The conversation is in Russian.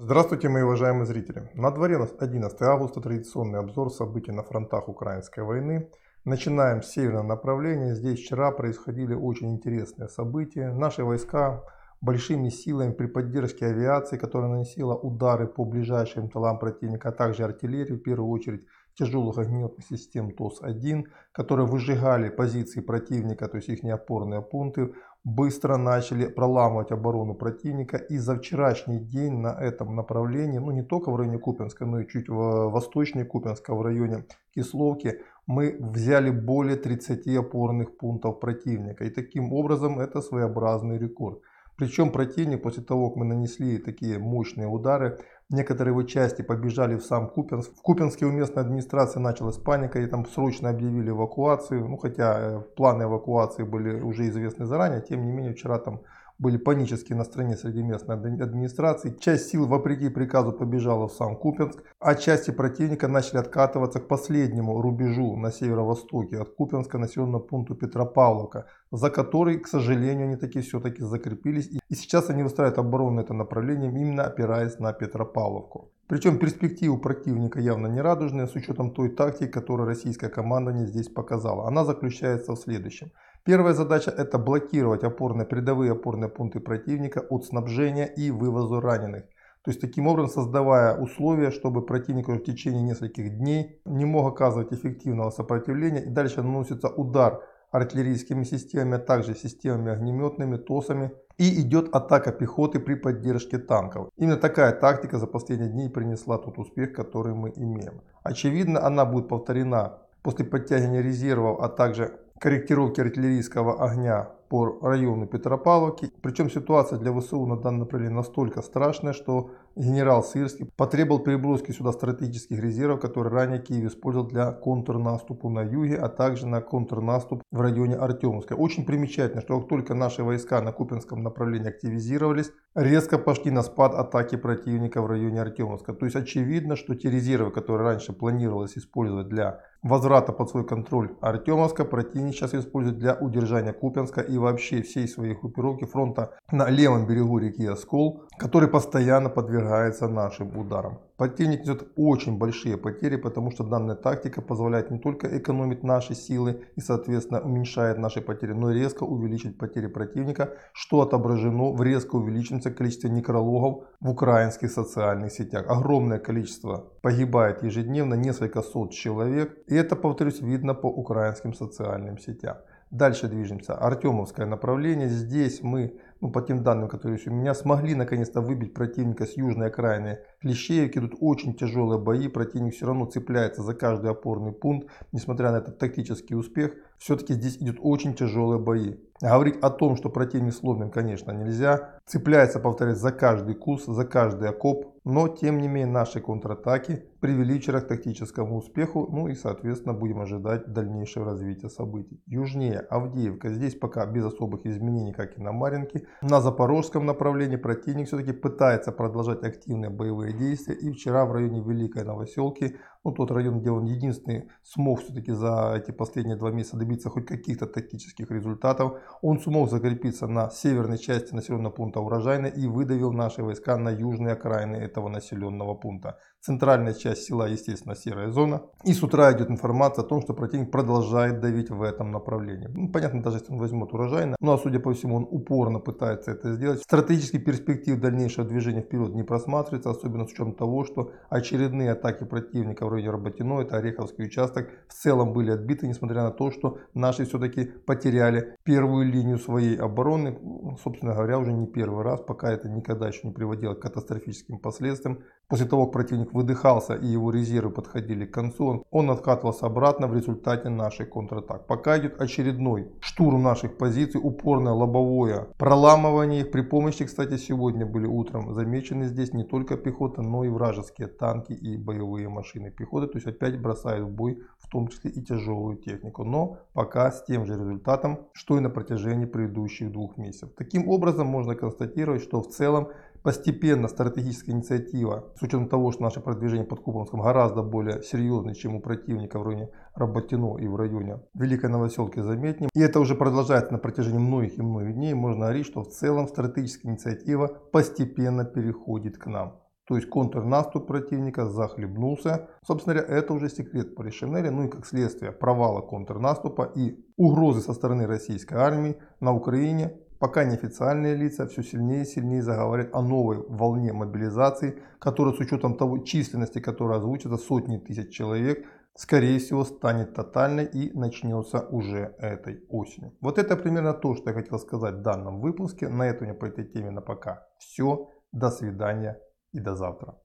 Здравствуйте, мои уважаемые зрители! На дворе 11 августа, традиционный обзор событий на фронтах украинской войны. Начинаем с северного направления. Здесь вчера происходили очень интересные события. Наши войска большими силами при поддержке авиации, которая наносила удары по ближайшим тылам противника, а также артиллерии, в первую очередь тяжелых огнеметных систем ТОС-1, которые выжигали позиции противника, то есть их опорные пункты, быстро начали проламывать оборону противника. И за вчерашний день на этом направлении, ну не только в районе Купинска, но и чуть в восточнее Купинска, в районе Кисловки, мы взяли более 30 опорных пунктов противника. И таким образом это своеобразный рекорд. Причем противник после того, как мы нанесли такие мощные удары, некоторые его части побежали в сам Купенск. В Купенске у местной администрации началась паника и там срочно объявили эвакуацию. Ну хотя э, планы эвакуации были уже известны заранее, тем не менее вчера там были панические настроения среди местной администрации. Часть сил, вопреки приказу, побежала в сам Купенск, а части противника начали откатываться к последнему рубежу на северо-востоке от Купенска, населенного пункту Петропавловка, за который, к сожалению, они таки все-таки закрепились. И сейчас они выстраивают оборону на это направление, именно опираясь на Петропавловку. Причем перспективы противника явно не радужные, с учетом той тактики, которую российская команда не здесь показала. Она заключается в следующем. Первая задача это блокировать опорные, передовые опорные пункты противника от снабжения и вывоза раненых. То есть таким образом создавая условия, чтобы противник в течение нескольких дней не мог оказывать эффективного сопротивления и дальше наносится удар артиллерийскими системами, а также системами огнеметными, ТОСами и идет атака пехоты при поддержке танков. Именно такая тактика за последние дни принесла тот успех, который мы имеем. Очевидно, она будет повторена после подтягивания резервов, а также корректировки артиллерийского огня по району Петропавловки. Причем ситуация для ВСУ на данном направлении настолько страшная, что генерал Сырский потребовал переброски сюда стратегических резервов, которые ранее Киев использовал для контрнаступа на юге, а также на контрнаступ в районе Артемовска. Очень примечательно, что как только наши войска на Купинском направлении активизировались, резко пошли на спад атаки противника в районе Артемовска. То есть очевидно, что те резервы, которые раньше планировалось использовать для возврата под свой контроль Артемовска, противник сейчас использует для удержания Купинска и вообще всей своей группировки фронта на левом берегу реки Оскол, который постоянно подвергается нашим ударам. Противник несет очень большие потери, потому что данная тактика позволяет не только экономить наши силы и соответственно уменьшает наши потери, но и резко увеличить потери противника, что отображено в резко увеличившемся количестве некрологов в украинских социальных сетях. Огромное количество погибает ежедневно, несколько сот человек. И это, повторюсь, видно по украинским социальным сетям. Дальше движемся. Артемовское направление. Здесь мы, ну, по тем данным, которые есть у меня, смогли наконец-то выбить противника с южной окраины Клещеевки. Тут очень тяжелые бои. Противник все равно цепляется за каждый опорный пункт. Несмотря на этот тактический успех, все-таки здесь идут очень тяжелые бои. Говорить о том, что противник сломлен, конечно, нельзя. Цепляется, повторяю, за каждый кус, за каждый окоп. Но, тем не менее, наши контратаки привели вчера к тактическому успеху. Ну и, соответственно, будем ожидать дальнейшего развития событий. Южнее Авдеевка. Здесь пока без особых изменений, как и на Маринке. На запорожском направлении противник все-таки пытается продолжать активные боевые действия. И вчера в районе Великой Новоселки ну, тот район, где он единственный смог все-таки за эти последние два месяца добиться хоть каких-то тактических результатов. Он смог закрепиться на северной части населенного пункта Урожайной и выдавил наши войска на южные окраины этого населенного пункта. Центральная часть села, естественно, серая зона. И с утра идет информация о том, что противник продолжает давить в этом направлении. Ну, понятно, даже если он возьмет урожайно, ну а судя по всему, он упорно пытается это сделать. Стратегический перспектив дальнейшего движения вперед не просматривается, особенно с учетом того, что очередные атаки противника в районе Работино, это Ореховский участок, в целом были отбиты, несмотря на то, что наши все-таки потеряли первую линию своей обороны. Собственно говоря, уже не первый раз, пока это никогда еще не приводило к катастрофическим последствиям. После того, как противник выдыхался и его резервы подходили к концу, он, откатывался обратно в результате нашей контратак. Пока идет очередной штурм наших позиций, упорное лобовое проламывание их. При помощи, кстати, сегодня были утром замечены здесь не только пехота, но и вражеские танки и боевые машины пехоты. То есть опять бросают в бой, в том числе и тяжелую технику. Но пока с тем же результатом, что и на протяжении предыдущих двух месяцев. Таким образом можно констатировать, что в целом постепенно стратегическая инициатива, с учетом того, что наше продвижение под Купонском гораздо более серьезное, чем у противника в районе Работино и в районе Великой Новоселки заметнее. И это уже продолжается на протяжении многих и многих дней. Можно говорить, что в целом стратегическая инициатива постепенно переходит к нам. То есть контрнаступ противника захлебнулся. Собственно говоря, это уже секрет Полишинеля. Ну и как следствие провала контрнаступа и угрозы со стороны российской армии на Украине Пока неофициальные лица все сильнее и сильнее заговорят о новой волне мобилизации, которая с учетом того численности, которая озвучится сотни тысяч человек, скорее всего станет тотальной и начнется уже этой осенью. Вот это примерно то, что я хотел сказать в данном выпуске. На этом у меня по этой теме на пока все. До свидания и до завтра.